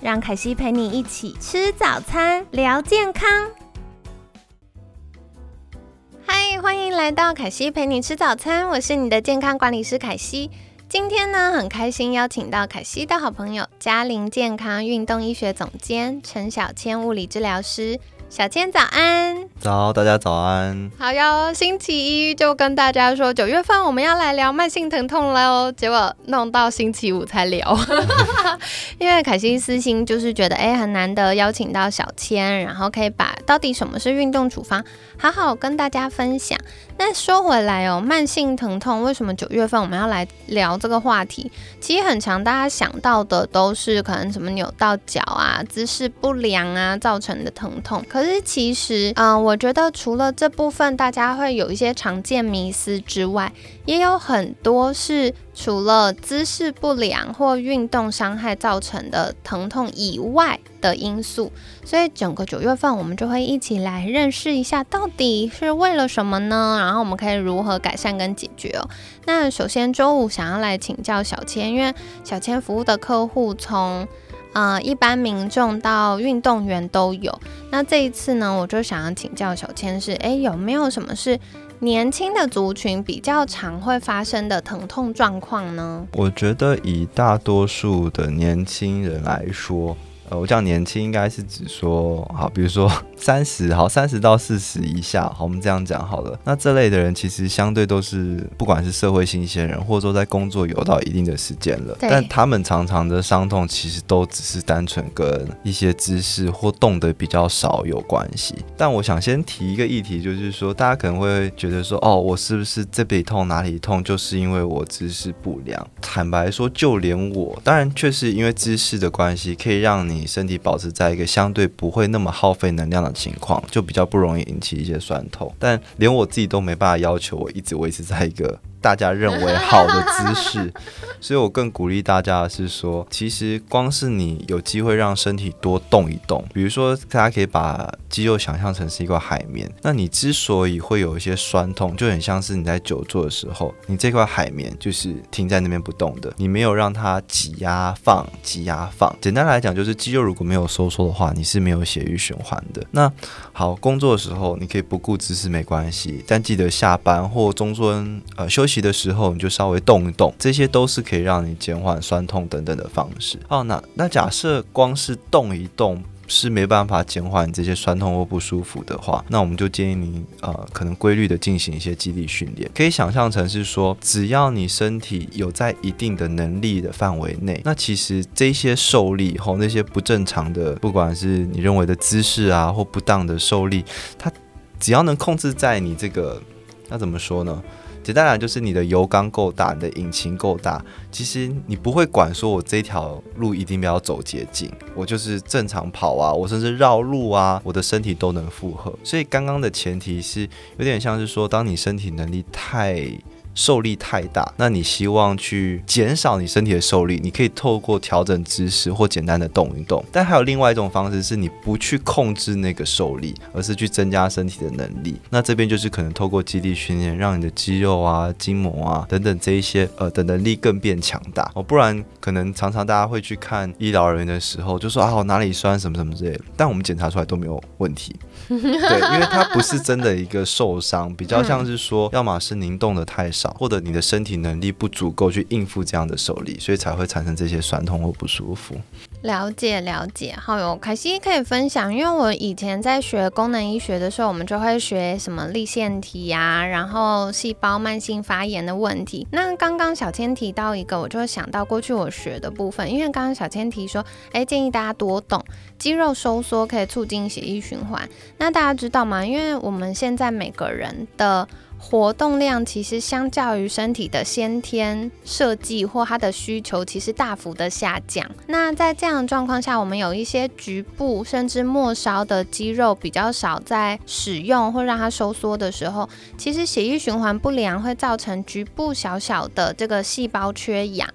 让凯西陪你一起吃早餐，聊健康。嗨，欢迎来到凯西陪你吃早餐，我是你的健康管理师凯西。今天呢，很开心邀请到凯西的好朋友嘉玲健康运动医学总监陈小千物理治疗师。小千早安，早，大家早安。好哟，星期一就跟大家说九月份我们要来聊慢性疼痛了哦，结果弄到星期五才聊，因为凯西私心就是觉得哎很难得邀请到小千，然后可以把到底什么是运动处方好好跟大家分享。那说回来哦，慢性疼痛为什么九月份我们要来聊这个话题？其实很长，大家想到的都是可能什么扭到脚啊、姿势不良啊造成的疼痛。可是其实，嗯，我觉得除了这部分大家会有一些常见迷思之外，也有很多是除了姿势不良或运动伤害造成的疼痛以外。的因素，所以整个九月份我们就会一起来认识一下，到底是为了什么呢？然后我们可以如何改善跟解决哦。那首先周五想要来请教小千，因为小千服务的客户从呃一般民众到运动员都有。那这一次呢，我就想要请教小千是，诶，有没有什么是年轻的族群比较常会发生的疼痛状况呢？我觉得以大多数的年轻人来说。呃，我讲年轻应该是指说，好，比如说 三十，好，三十到四十以下，好，我们这样讲好了。那这类的人其实相对都是，不管是社会新鲜人，或者说在工作有到一定的时间了，但他们常常的伤痛其实都只是单纯跟一些姿势或动的比较少有关系。但我想先提一个议题，就是说，大家可能会觉得说，哦，我是不是这里痛哪里痛，就是因为我姿势不良？坦白说，就连我，当然确实因为姿势的关系，可以让你。你身体保持在一个相对不会那么耗费能量的情况，就比较不容易引起一些酸痛。但连我自己都没办法要求我一直维持在一个。大家认为好的姿势，所以我更鼓励大家的是说，其实光是你有机会让身体多动一动，比如说大家可以把肌肉想象成是一块海绵，那你之所以会有一些酸痛，就很像是你在久坐的时候，你这块海绵就是停在那边不动的，你没有让它挤压放，挤压放。简单来讲，就是肌肉如果没有收缩的话，你是没有血液循环的。那好，工作的时候你可以不顾姿势没关系，但记得下班或中间呃休。息的时候，你就稍微动一动，这些都是可以让你减缓酸痛等等的方式。好，那那假设光是动一动是没办法减缓这些酸痛或不舒服的话，那我们就建议你呃，可能规律的进行一些肌力训练。可以想象成是说，只要你身体有在一定的能力的范围内，那其实这些受力和那些不正常的，不管是你认为的姿势啊或不当的受力，它只要能控制在你这个，那怎么说呢？简单来就是你的油缸够大，你的引擎够大，其实你不会管说我这条路一定要走捷径，我就是正常跑啊，我甚至绕路啊，我的身体都能负荷。所以刚刚的前提是有点像是说，当你身体能力太。受力太大，那你希望去减少你身体的受力，你可以透过调整姿势或简单的动一动。但还有另外一种方式，是你不去控制那个受力，而是去增加身体的能力。那这边就是可能透过肌力训练，让你的肌肉啊、筋膜啊等等这一些呃的能力更变强大哦。不然可能常常大家会去看医疗人员的时候，就说啊我哪里酸什么什么之类的，但我们检查出来都没有问题。对，因为它不是真的一个受伤，比较像是说，要么是您动的太少。或者你的身体能力不足够去应付这样的受力，所以才会产生这些酸痛或不舒服。了解了解，好哟，凯西可以分享，因为我以前在学功能医学的时候，我们就会学什么立腺体呀，然后细胞慢性发炎的问题。那刚刚小千提到一个，我就会想到过去我学的部分，因为刚刚小千提说，哎，建议大家多动，肌肉收缩可以促进血液循环。那大家知道吗？因为我们现在每个人的活动量其实相较于身体的先天设计或它的需求，其实大幅的下降。那在这样的状况下，我们有一些局部甚至末梢的肌肉比较少在使用或让它收缩的时候，其实血液循环不良会造成局部小小的这个细胞缺氧。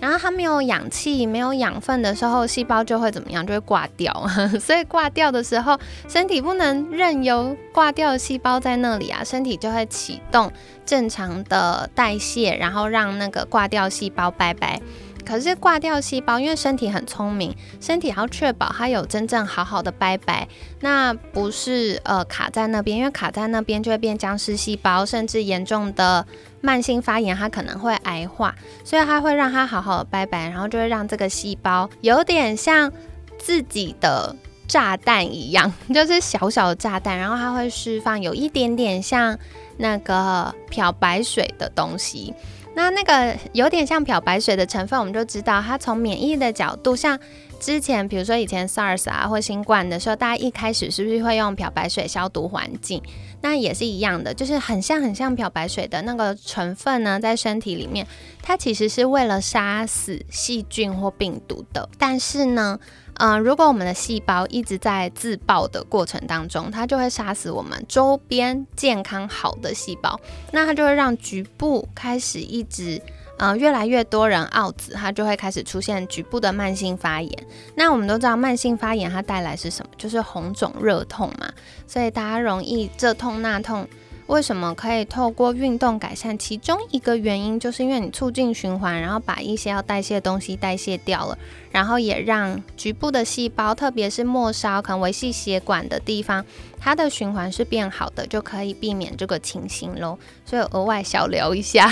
然后它没有氧气、没有养分的时候，细胞就会怎么样？就会挂掉。所以挂掉的时候，身体不能任由挂掉细胞在那里啊，身体就会启动正常的代谢，然后让那个挂掉细胞拜拜。可是挂掉细胞，因为身体很聪明，身体要确保它有真正好好的拜拜，那不是呃卡在那边，因为卡在那边就会变僵尸细胞，甚至严重的慢性发炎，它可能会癌化，所以它会让它好好的拜拜，然后就会让这个细胞有点像自己的炸弹一样，就是小小的炸弹，然后它会释放有一点点像那个漂白水的东西。那那个有点像漂白水的成分，我们就知道它从免疫的角度，像之前比如说以前 SARS 啊或新冠的时候，大家一开始是不是会用漂白水消毒环境？那也是一样的，就是很像很像漂白水的那个成分呢，在身体里面，它其实是为了杀死细菌或病毒的，但是呢。嗯，如果我们的细胞一直在自爆的过程当中，它就会杀死我们周边健康好的细胞，那它就会让局部开始一直，嗯，越来越多人奥子，它就会开始出现局部的慢性发炎。那我们都知道，慢性发炎它带来是什么？就是红肿热痛嘛，所以大家容易这痛那痛。为什么可以透过运动改善？其中一个原因就是因为你促进循环，然后把一些要代谢的东西代谢掉了，然后也让局部的细胞，特别是末梢可能维系血管的地方。它的循环是变好的，就可以避免这个情形喽。所以额外小聊一下。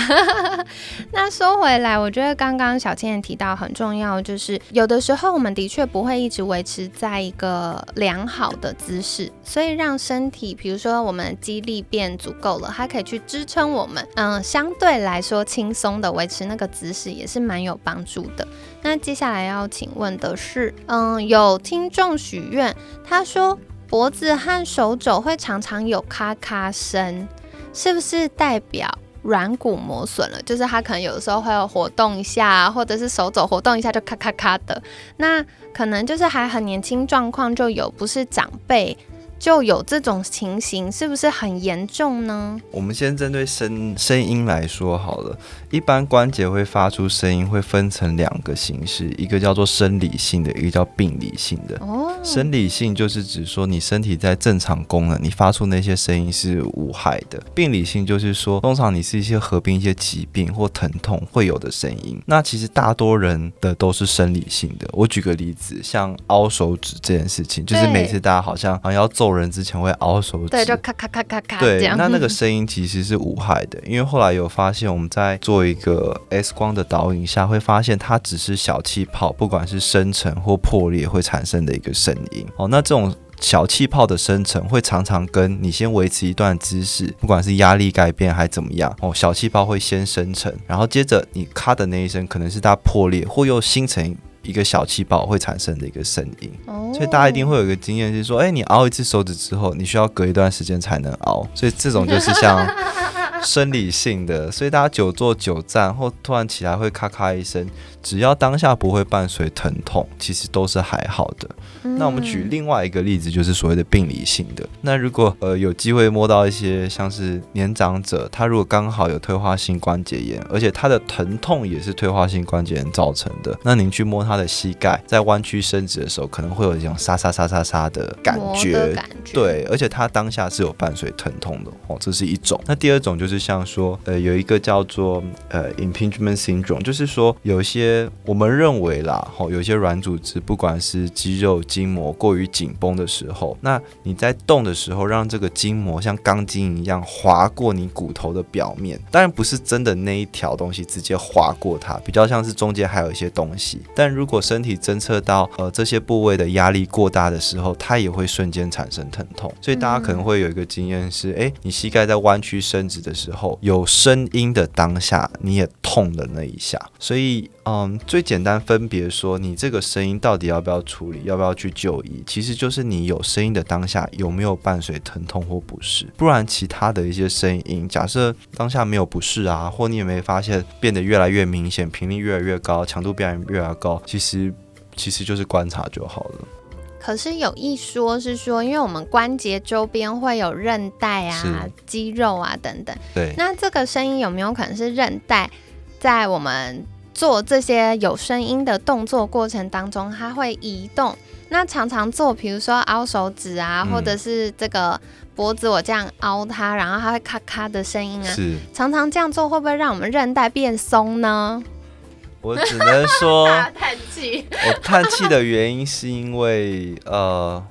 那说回来，我觉得刚刚小倩也提到很重要，就是有的时候我们的确不会一直维持在一个良好的姿势，所以让身体，比如说我们肌力变足够了，它可以去支撑我们，嗯，相对来说轻松的维持那个姿势，也是蛮有帮助的。那接下来要请问的是，嗯，有听众许愿，他说。脖子和手肘会常常有咔咔声，是不是代表软骨磨损了？就是他可能有的时候会有活动一下，或者是手肘活动一下就咔咔咔的，那可能就是还很年轻状况就有，不是长辈。就有这种情形，是不是很严重呢？我们先针对声声音来说好了。一般关节会发出声音，会分成两个形式，一个叫做生理性的，一个叫病理性的。哦，生理性就是指说你身体在正常功能，你发出那些声音是无害的。病理性就是说，通常你是一些合并一些疾病或疼痛会有的声音。那其实大多人的都是生理性的。我举个例子，像凹手指这件事情，就是每次大家好像好像要做。人之前会凹手指，对，就咔咔咔咔咔。对，那那个声音其实是无害的，因为后来有发现，我们在做一个 X 光的导引下，会发现它只是小气泡，不管是生成或破裂会产生的一个声音。哦，那这种小气泡的生成会常常跟你先维持一段姿势，不管是压力改变还怎么样，哦，小气泡会先生成，然后接着你咔的那一声，可能是它破裂或又形成。一个小气泡会产生的一个声音，所以大家一定会有一个经验，是说，哎，你熬一次手指之后，你需要隔一段时间才能熬，所以这种就是像 生理性的，所以大家久坐久站或突然起来会咔咔一声。只要当下不会伴随疼痛，其实都是还好的。那我们举另外一个例子，就是所谓的病理性的。那如果呃有机会摸到一些像是年长者，他如果刚好有退化性关节炎，而且他的疼痛也是退化性关节炎造成的，那您去摸他的膝盖，在弯曲伸直的时候，可能会有一种沙沙沙沙沙的感觉。对，而且他当下是有伴随疼痛的哦，这是一种。那第二种就是就像说，呃，有一个叫做呃 impingement syndrome，就是说有些。我们认为啦，吼，有些软组织，不管是肌肉筋膜过于紧绷的时候，那你在动的时候，让这个筋膜像钢筋一样划过你骨头的表面，当然不是真的那一条东西直接划过它，比较像是中间还有一些东西。但如果身体侦测到呃这些部位的压力过大的时候，它也会瞬间产生疼痛。所以大家可能会有一个经验是，哎，你膝盖在弯曲伸直的时候，有声音的当下，你也痛的那一下。所以，嗯，最简单分别说，你这个声音到底要不要处理，要不要去就医，其实就是你有声音的当下有没有伴随疼痛或不适。不然，其他的一些声音，假设当下没有不适啊，或你也没发现变得越来越明显，频率越来越高，强度变越来越高，其实其实就是观察就好了。可是有一说是说，因为我们关节周边会有韧带啊、肌肉啊等等。对。那这个声音有没有可能是韧带在我们做这些有声音的动作过程当中，它会移动？那常常做，比如说凹手指啊，或者是这个脖子我这样凹它，然后它会咔咔的声音啊。是。常常这样做会不会让我们韧带变松呢？我只能说，叹气。我叹气的原因是因为，呃，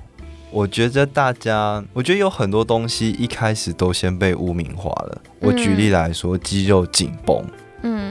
我觉得大家，我觉得有很多东西一开始都先被污名化了。我举例来说，肌肉紧绷。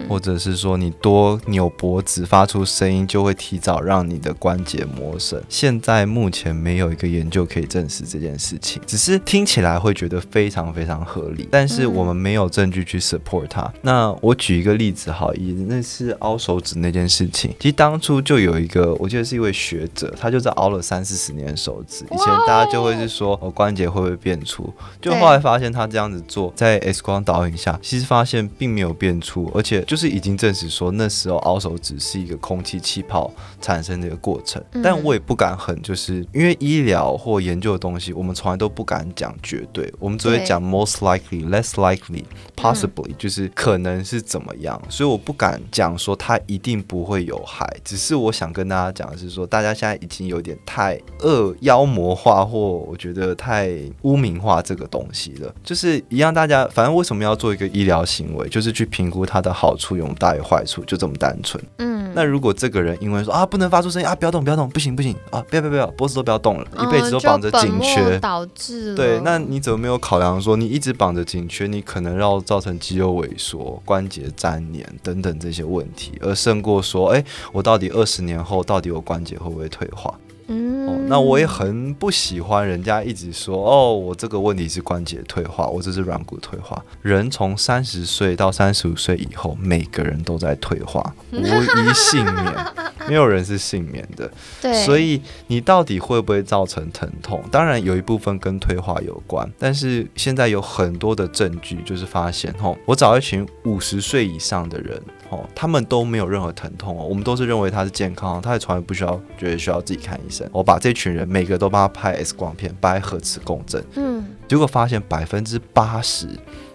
或者是说你多扭脖子发出声音，就会提早让你的关节磨损。现在目前没有一个研究可以证实这件事情，只是听起来会觉得非常非常合理，但是我们没有证据去 support 它。那我举一个例子，好，以那是凹手指那件事情，其实当初就有一个，我记得是一位学者，他就在凹了三四十年手指。以前大家就会是说，我关节会不会变粗？就后来发现他这样子做，在 X 光导影下，其实发现并没有变粗，而且是已经证实说，那时候凹手指是一个空气气泡产生的一个过程，但我也不敢很，就是因为医疗或研究的东西，我们从来都不敢讲绝对，我们只会讲 most likely、less likely、possibly，就是可能是怎么样，所以我不敢讲说它一定不会有害。只是我想跟大家讲的是说，大家现在已经有点太恶妖魔化，或我觉得太污名化这个东西了。就是一样，大家反正为什么要做一个医疗行为，就是去评估它的。好处有大于坏处，就这么单纯。嗯，那如果这个人因为说啊不能发出声音啊，不要动不要动，不行不行啊，不要不要不要，脖子都不要动了，一辈子都绑着颈缺，导致对，那你怎么没有考量说你一直绑着颈缺，你可能要造成肌肉萎缩、关节粘连等等这些问题，而胜过说，哎，我到底二十年后到底我关节会不会退化？嗯，那我也很不喜欢人家一直说哦，我这个问题是关节退化，我这是软骨退化。人从三十岁到三十五岁以后，每个人都在退化，无一幸免，没有人是幸免的。对，所以你到底会不会造成疼痛？当然有一部分跟退化有关，但是现在有很多的证据就是发现，吼，我找一群五十岁以上的人。哦，他们都没有任何疼痛哦，我们都是认为他是健康，他也从来不需要觉得需要自己看医生。我把这群人每个都帮他拍 X 光片，拍核磁共振，嗯，结果发现百分之八十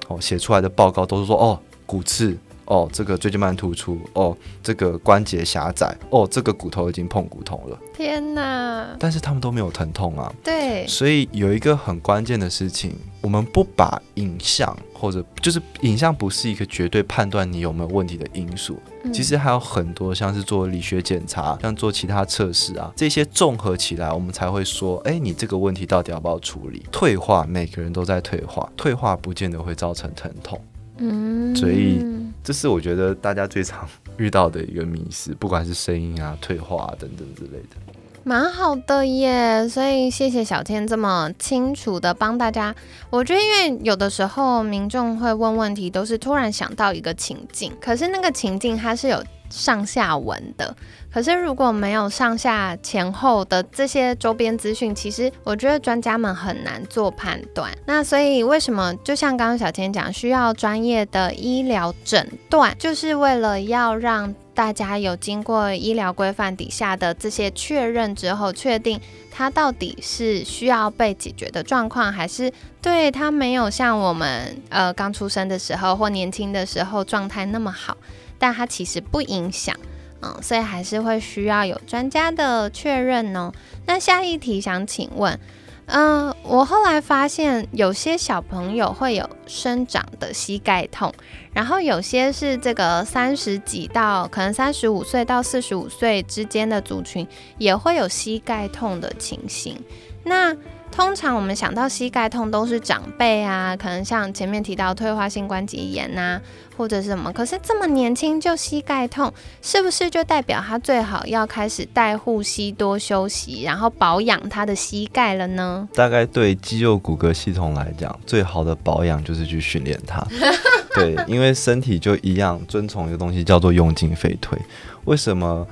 哦写出来的报告都是说哦骨刺。哦，这个椎间盘突出，哦，这个关节狭窄，哦，这个骨头已经碰骨头了。天哪！但是他们都没有疼痛啊。对。所以有一个很关键的事情，我们不把影像或者就是影像不是一个绝对判断你有没有问题的因素。其实还有很多，像是做理学检查，像做其他测试啊，这些综合起来，我们才会说，哎，你这个问题到底要不要处理？退化，每个人都在退化，退化不见得会造成疼痛。嗯，所以这是我觉得大家最常遇到的一个迷思，不管是声音啊、退化啊等等之类的。蛮好的耶，所以谢谢小天这么清楚的帮大家。我觉得，因为有的时候民众会问问题，都是突然想到一个情境，可是那个情境它是有上下文的。可是如果没有上下前后的这些周边资讯，其实我觉得专家们很难做判断。那所以为什么就像刚刚小天讲，需要专业的医疗诊断，就是为了要让大家有经过医疗规范底下的这些确认之后，确定他到底是需要被解决的状况，还是对他没有像我们呃刚出生的时候或年轻的时候状态那么好，但它其实不影响。嗯，所以还是会需要有专家的确认哦。那下一题想请问，嗯，我后来发现有些小朋友会有生长的膝盖痛，然后有些是这个三十几到可能三十五岁到四十五岁之间的族群也会有膝盖痛的情形。那通常我们想到膝盖痛都是长辈啊，可能像前面提到退化性关节炎呐，或者是什么。可是这么年轻就膝盖痛，是不是就代表他最好要开始带护膝、多休息，然后保养他的膝盖了呢？大概对肌肉骨骼系统来讲，最好的保养就是去训练它。对，因为身体就一样遵从一个东西叫做用进废退。为什么？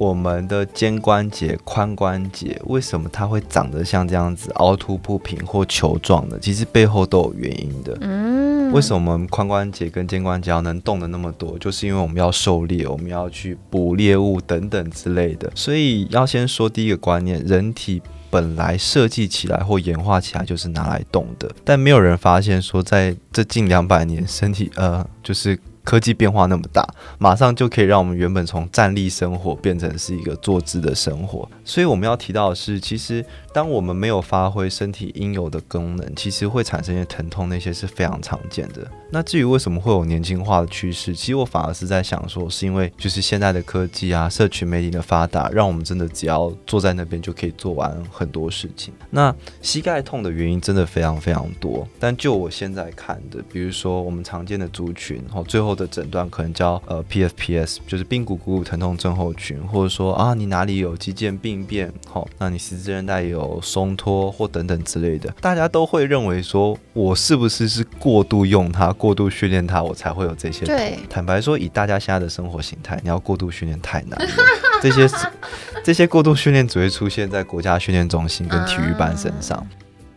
我们的肩关节、髋关节为什么它会长得像这样子凹凸不平或球状的？其实背后都有原因的。嗯，为什么我们髋关节跟肩关节要能动的那么多？就是因为我们要狩猎，我们要去捕猎物等等之类的。所以要先说第一个观念：人体本来设计起来或演化起来就是拿来动的，但没有人发现说在这近两百年，身体呃就是。科技变化那么大，马上就可以让我们原本从站立生活变成是一个坐姿的生活。所以我们要提到的是，其实当我们没有发挥身体应有的功能，其实会产生一些疼痛，那些是非常常见的。那至于为什么会有年轻化的趋势，其实我反而是在想说，是因为就是现在的科技啊，社群媒体的发达，让我们真的只要坐在那边就可以做完很多事情。那膝盖痛的原因真的非常非常多，但就我现在看的，比如说我们常见的族群，哦最后的诊断可能叫呃 PFPS，就是髌骨股骨疼痛症候群，或者说啊你哪里有肌腱病变，好，那你十字韧带有松脱或等等之类的，大家都会认为说我是不是是过度用它。过度训练它，我才会有这些。对，坦白说，以大家现在的生活形态，你要过度训练太难了。这些 这些过度训练只会出现在国家训练中心跟体育班身上。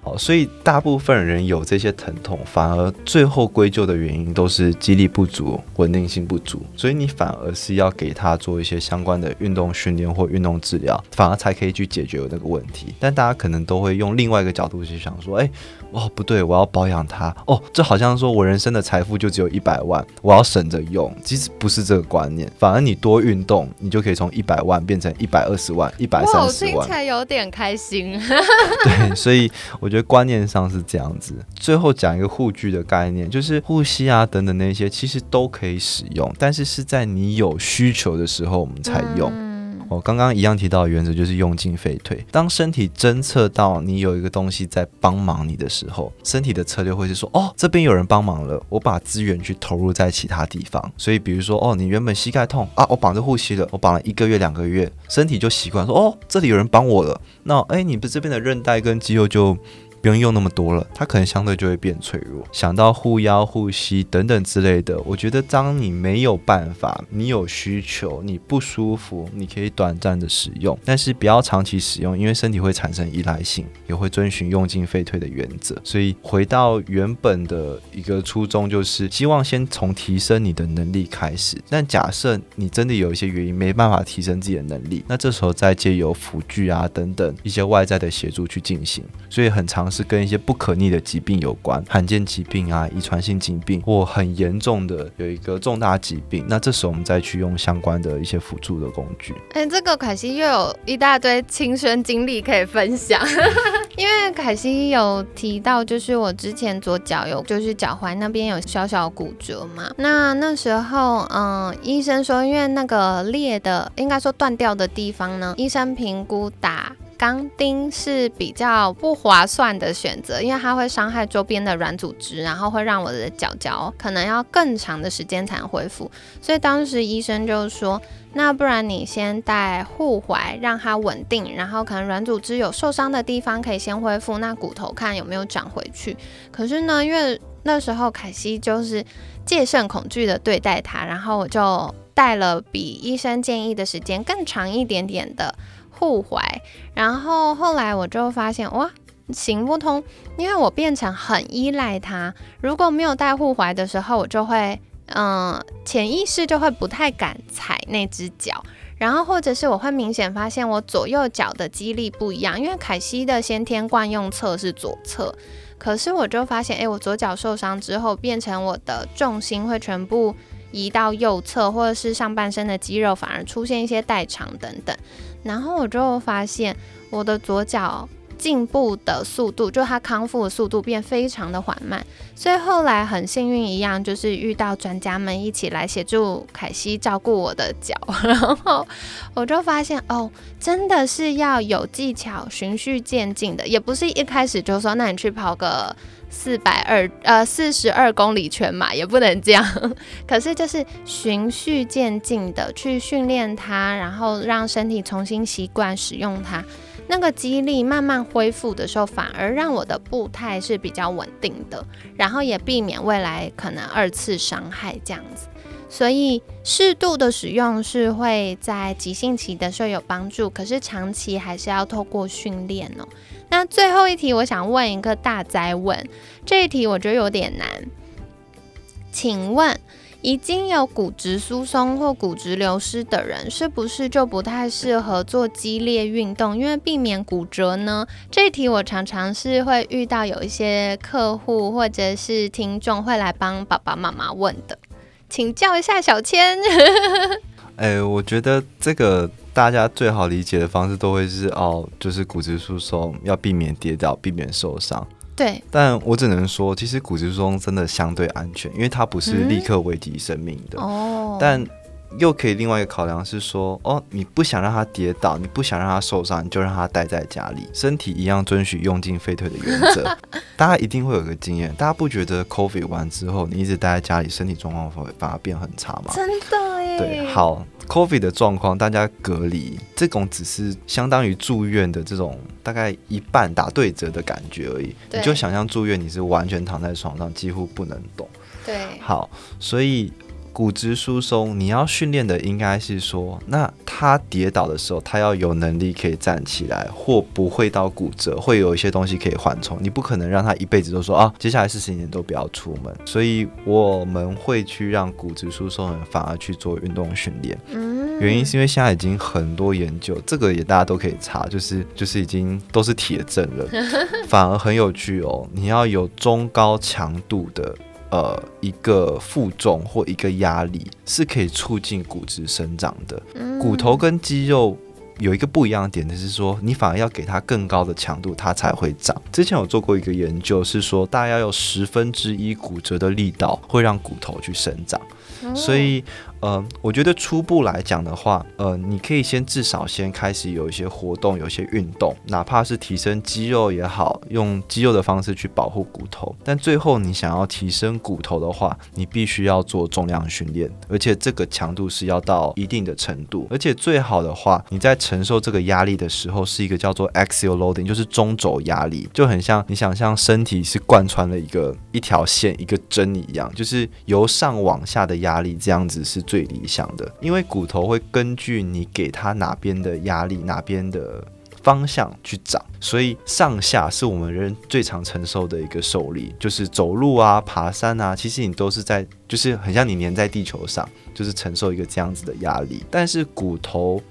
好，所以大部分人有这些疼痛，反而最后归咎的原因都是肌力不足、稳定性不足。所以你反而是要给他做一些相关的运动训练或运动治疗，反而才可以去解决那个问题。但大家可能都会用另外一个角度去想说，哎。哦，不对，我要保养它。哦，这好像说我人生的财富就只有一百万，我要省着用。其实不是这个观念，反而你多运动，你就可以从一百万变成一百二十万、一百三十万。听起来有点开心。对，所以我觉得观念上是这样子。最后讲一个护具的概念，就是护膝啊等等那些，其实都可以使用，但是是在你有需求的时候我们才用。我刚刚一样提到的原则就是用进废退。当身体侦测到你有一个东西在帮忙你的时候，身体的策略会是说：哦，这边有人帮忙了，我把资源去投入在其他地方。所以，比如说，哦，你原本膝盖痛啊，我绑着护膝了，我绑了一个月、两个月，身体就习惯说：哦，这里有人帮我了。那，哎，你不这边的韧带跟肌肉就。不用用那么多了，它可能相对就会变脆弱。想到护腰、护膝等等之类的，我觉得当你没有办法，你有需求，你不舒服，你可以短暂的使用，但是不要长期使用，因为身体会产生依赖性，也会遵循用进废退的原则。所以回到原本的一个初衷，就是希望先从提升你的能力开始。但假设你真的有一些原因没办法提升自己的能力，那这时候再借由辅具啊等等一些外在的协助去进行。所以很长。是跟一些不可逆的疾病有关，罕见疾病啊、遗传性疾病或很严重的有一个重大疾病，那这时候我们再去用相关的一些辅助的工具。哎，这个凯西又有一大堆亲身经历可以分享，因为凯西有提到，就是我之前左脚有，就是脚踝那边有小小骨折嘛。那那时候，嗯，医生说，因为那个裂的，应该说断掉的地方呢，医生评估打。钢钉是比较不划算的选择，因为它会伤害周边的软组织，然后会让我的脚脚可能要更长的时间才能恢复。所以当时医生就说，那不然你先戴护踝，让它稳定，然后可能软组织有受伤的地方可以先恢复，那骨头看有没有长回去。可是呢，因为那时候凯西就是戒慎恐惧的对待它，然后我就戴了比医生建议的时间更长一点点的。护踝，然后后来我就发现哇，行不通，因为我变成很依赖它。如果没有戴护踝的时候，我就会嗯，潜意识就会不太敢踩那只脚，然后或者是我会明显发现我左右脚的肌力不一样，因为凯西的先天惯用侧是左侧，可是我就发现，哎，我左脚受伤之后，变成我的重心会全部移到右侧，或者是上半身的肌肉反而出现一些代偿等等。然后我就发现我的左脚进步的速度，就他康复的速度变非常的缓慢。所以后来很幸运一样，就是遇到专家们一起来协助凯西照顾我的脚，然后我就发现哦，真的是要有技巧，循序渐进的，也不是一开始就说那你去跑个。四百二呃四十二公里全马也不能这样，可是就是循序渐进的去训练它，然后让身体重新习惯使用它，那个肌力慢慢恢复的时候，反而让我的步态是比较稳定的，然后也避免未来可能二次伤害这样子。所以适度的使用是会在急性期的时候有帮助，可是长期还是要透过训练哦。那最后一题，我想问一个大灾问，这一题我觉得有点难。请问，已经有骨质疏松或骨质流失的人，是不是就不太适合做激烈运动，因为避免骨折呢？这一题我常常是会遇到有一些客户或者是听众会来帮爸爸妈妈问的。请教一下小千。哎，我觉得这个大家最好理解的方式都会是哦，就是骨质疏松要避免跌倒，避免受伤。对。但我只能说，其实骨质疏松真的相对安全，因为它不是立刻危及生命的。哦。但又可以另外一个考量是说，哦，你不想让他跌倒，你不想让他受伤，你就让他待在家里，身体一样遵循用进废退的原则。大家一定会有个经验，大家不觉得 COVID 完之后，你一直待在家里，身体状况会反而变很差吗？真的耶。对，好，COVID 的状况，大家隔离，这种只是相当于住院的这种大概一半打对折的感觉而已。你就想象住院，你是完全躺在床上，几乎不能动。对。好，所以。骨质疏松，你要训练的应该是说，那他跌倒的时候，他要有能力可以站起来，或不会到骨折，会有一些东西可以缓冲。你不可能让他一辈子都说啊，接下来四十年都不要出门。所以我们会去让骨质疏松人反而去做运动训练。嗯，原因是因为现在已经很多研究，这个也大家都可以查，就是就是已经都是铁证了，反而很有趣哦。你要有中高强度的。呃，一个负重或一个压力是可以促进骨质生长的。骨头跟肌肉有一个不一样的点，就是说你反而要给它更高的强度，它才会长。之前有做过一个研究，是说大概有十分之一骨折的力道会让骨头去生长，所以。呃，我觉得初步来讲的话，呃，你可以先至少先开始有一些活动，有一些运动，哪怕是提升肌肉也好，用肌肉的方式去保护骨头。但最后你想要提升骨头的话，你必须要做重量训练，而且这个强度是要到一定的程度。而且最好的话，你在承受这个压力的时候，是一个叫做 axial loading，就是中轴压力，就很像你想象身体是贯穿了一个一条线一个针一样，就是由上往下的压压力，这样子是。最理想的，因为骨头会根据你给它哪边的压力、哪边的方向去长，所以上下是我们人最常承受的一个受力，就是走路啊、爬山啊，其实你都是在，就是很像你粘在地球上，就是承受一个这样子的压力，但是骨头。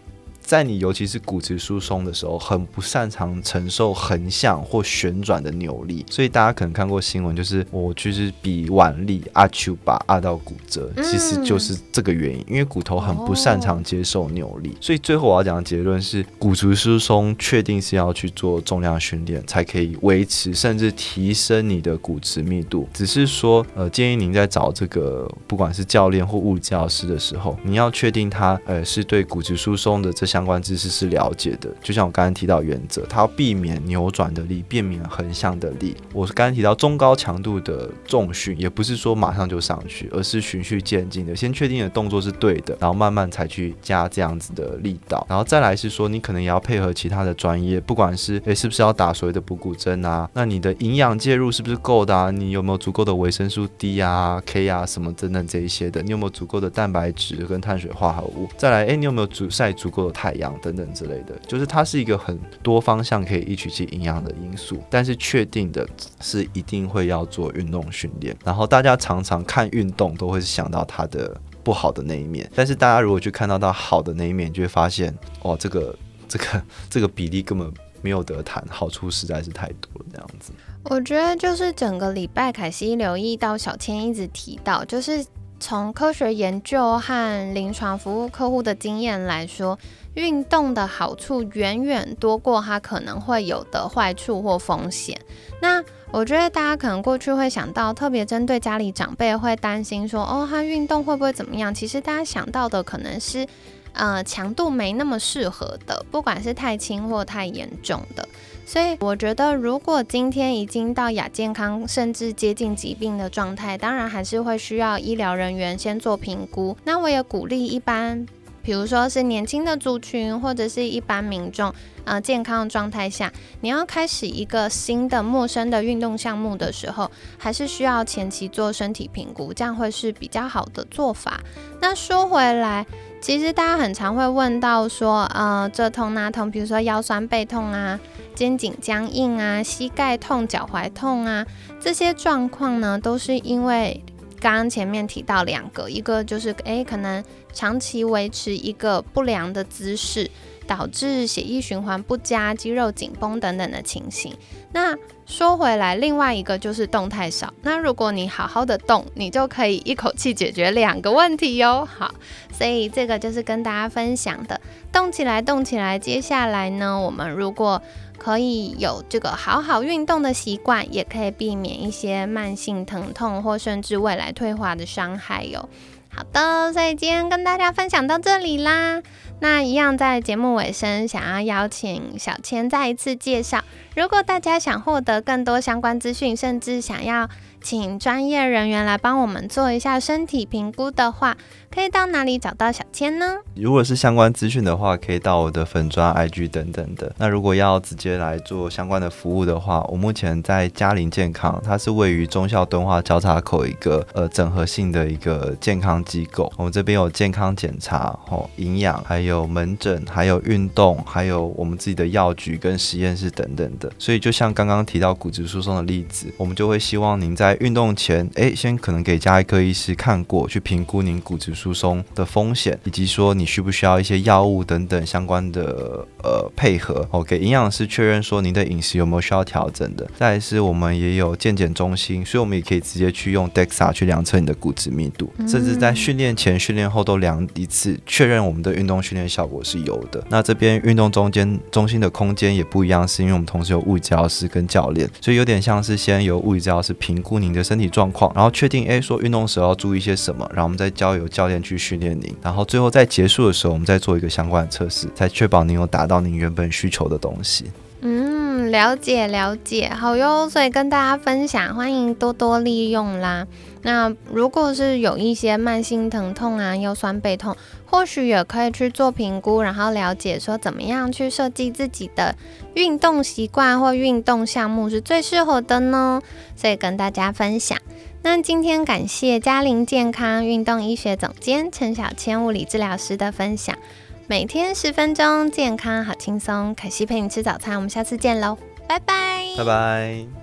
在你尤其是骨质疏松的时候，很不擅长承受横向或旋转的扭力，所以大家可能看过新闻，就是我就是比腕力阿丘把阿到骨折，其实就是这个原因，因为骨头很不擅长接受扭力。所以最后我要讲的结论是，骨质疏松确定是要去做重量训练才可以维持甚至提升你的骨质密度。只是说，呃，建议您在找这个不管是教练或物理治疗师的时候，你要确定他呃是对骨质疏松的这相关知识是了解的，就像我刚刚提到原则，它要避免扭转的力，避免横向的力。我是刚刚提到中高强度的重训，也不是说马上就上去，而是循序渐进的，先确定的动作是对的，然后慢慢才去加这样子的力道，然后再来是说你可能也要配合其他的专业，不管是诶是不是要打所谓的补骨针啊，那你的营养介入是不是够的啊？你有没有足够的维生素 D 啊、K 啊什么等等这一些的？你有没有足够的蛋白质跟碳水化合物？再来诶，你有没有足晒足够的？太阳等等之类的，就是它是一个很多方向可以一起去营养的因素，但是确定的是一定会要做运动训练。然后大家常常看运动都会想到它的不好的那一面，但是大家如果去看到它好的那一面，就会发现哦，这个这个这个比例根本没有得谈，好处实在是太多了。这样子，我觉得就是整个礼拜凯西留意到小千一直提到，就是。从科学研究和临床服务客户的经验来说，运动的好处远远多过它可能会有的坏处或风险。那我觉得大家可能过去会想到，特别针对家里长辈会担心说，哦，他运动会不会怎么样？其实大家想到的可能是，呃，强度没那么适合的，不管是太轻或太严重的。所以我觉得，如果今天已经到亚健康，甚至接近疾病的状态，当然还是会需要医疗人员先做评估。那我也鼓励一般，比如说是年轻的族群，或者是一般民众，呃，健康的状态下，你要开始一个新的陌生的运动项目的时候，还是需要前期做身体评估，这样会是比较好的做法。那说回来，其实大家很常会问到说，呃，这痛那痛，比如说腰酸背痛啊。肩颈僵硬啊，膝盖痛、脚踝痛啊，这些状况呢，都是因为刚刚前面提到两个，一个就是诶，可能长期维持一个不良的姿势，导致血液循环不佳、肌肉紧绷等等的情形。那说回来，另外一个就是动太少。那如果你好好的动，你就可以一口气解决两个问题哟。好，所以这个就是跟大家分享的，动起来，动起来。接下来呢，我们如果可以有这个好好运动的习惯，也可以避免一些慢性疼痛或甚至未来退化的伤害哟。好的，所以今天跟大家分享到这里啦。那一样在节目尾声，想要邀请小千再一次介绍，如果大家想获得更多相关资讯，甚至想要。请专业人员来帮我们做一下身体评估的话，可以到哪里找到小千呢？如果是相关资讯的话，可以到我的粉砖、IG 等等的。那如果要直接来做相关的服务的话，我目前在嘉陵健康，它是位于中校敦化交叉口一个呃整合性的一个健康机构。我们这边有健康检查、哦营养，还有门诊，还有运动，还有我们自己的药局跟实验室等等的。所以就像刚刚提到骨质疏松的例子，我们就会希望您在运动前，哎，先可能给加医科医师看过去评估您骨质疏疏松的风险，以及说你需不需要一些药物等等相关的呃配合。哦，给营养师确认说您的饮食有没有需要调整的。再是，我们也有健检中心，所以我们也可以直接去用 DEXA 去量测你的骨质密度，甚至在训练前、训练后都量一次，确认我们的运动训练效果是有的。那这边运动中间中心的空间也不一样，是因为我们同时有物理治疗师跟教练，所以有点像是先由物理治疗师评估。您的身体状况，然后确定哎，说运动时候要注意些什么，然后我们再交由教练先去训练您，然后最后在结束的时候，我们再做一个相关的测试，才确保您有达到您原本需求的东西。嗯，了解了解，好哟，所以跟大家分享，欢迎多多利用啦。那如果是有一些慢性疼痛啊，腰酸背痛，或许也可以去做评估，然后了解说怎么样去设计自己的运动习惯或运动项目是最适合的呢？所以跟大家分享。那今天感谢嘉玲健康运动医学总监陈小千物理治疗师的分享，每天十分钟，健康好轻松。可惜陪你吃早餐，我们下次见喽，拜拜，拜拜。